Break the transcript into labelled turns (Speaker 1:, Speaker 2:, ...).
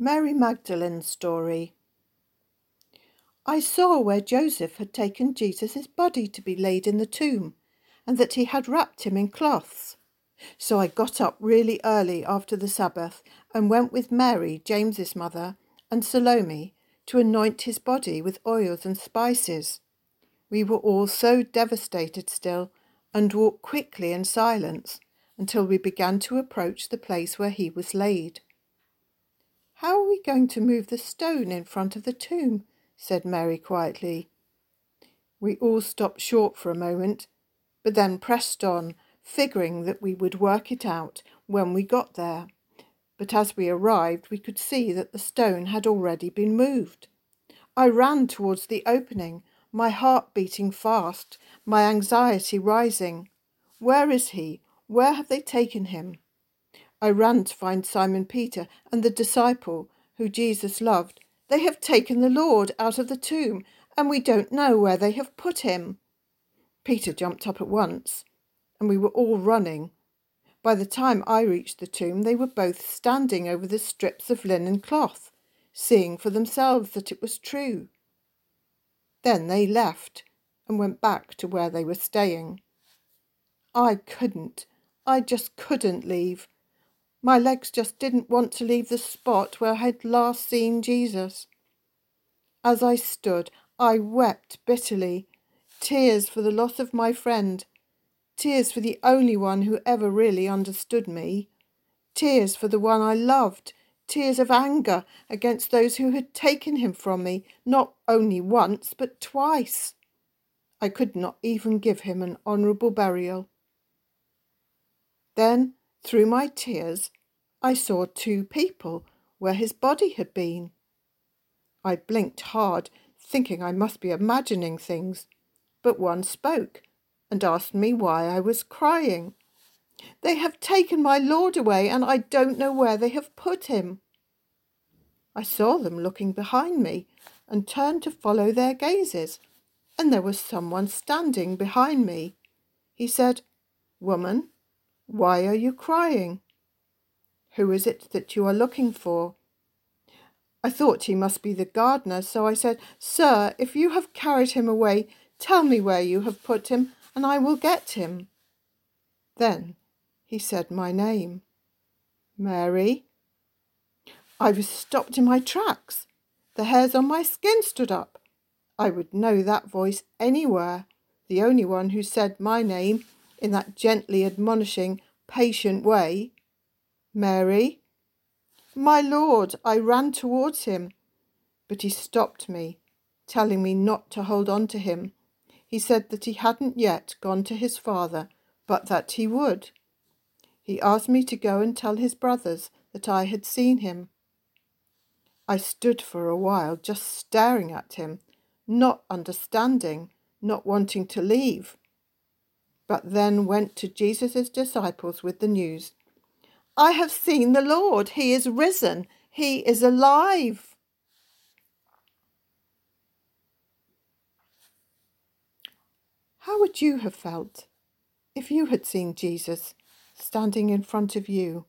Speaker 1: Mary Magdalene's story. I saw where Joseph had taken Jesus' body to be laid in the tomb, and that he had wrapped him in cloths. So I got up really early after the Sabbath and went with Mary, James's mother, and Salome to anoint his body with oils and spices. We were all so devastated still and walked quickly in silence until we began to approach the place where he was laid. How are we going to move the stone in front of the tomb? said Mary quietly. We all stopped short for a moment, but then pressed on, figuring that we would work it out when we got there. But as we arrived, we could see that the stone had already been moved. I ran towards the opening, my heart beating fast, my anxiety rising. Where is he? Where have they taken him? I ran to find Simon Peter and the disciple who Jesus loved. They have taken the Lord out of the tomb, and we don't know where they have put him. Peter jumped up at once, and we were all running. By the time I reached the tomb, they were both standing over the strips of linen cloth, seeing for themselves that it was true. Then they left and went back to where they were staying. I couldn't, I just couldn't leave. My legs just didn't want to leave the spot where I had last seen Jesus. As I stood, I wept bitterly, tears for the loss of my friend, tears for the only one who ever really understood me, tears for the one I loved, tears of anger against those who had taken him from me, not only once, but twice. I could not even give him an honourable burial. Then through my tears, I saw two people where his body had been. I blinked hard, thinking I must be imagining things, but one spoke and asked me why I was crying. They have taken my lord away, and I don't know where they have put him. I saw them looking behind me and turned to follow their gazes, and there was someone standing behind me. He said, Woman, why are you crying? Who is it that you are looking for? I thought he must be the gardener, so I said, Sir, if you have carried him away, tell me where you have put him, and I will get him. Then he said my name. Mary. I was stopped in my tracks. The hairs on my skin stood up. I would know that voice anywhere. The only one who said my name in that gently admonishing, patient way. Mary? My lord, I ran towards him, but he stopped me, telling me not to hold on to him. He said that he hadn't yet gone to his father, but that he would. He asked me to go and tell his brothers that I had seen him. I stood for a while just staring at him, not understanding, not wanting to leave but then went to Jesus' disciples with the news I have seen the Lord. He is risen. He is alive. How would you have felt if you had seen Jesus standing in front of you?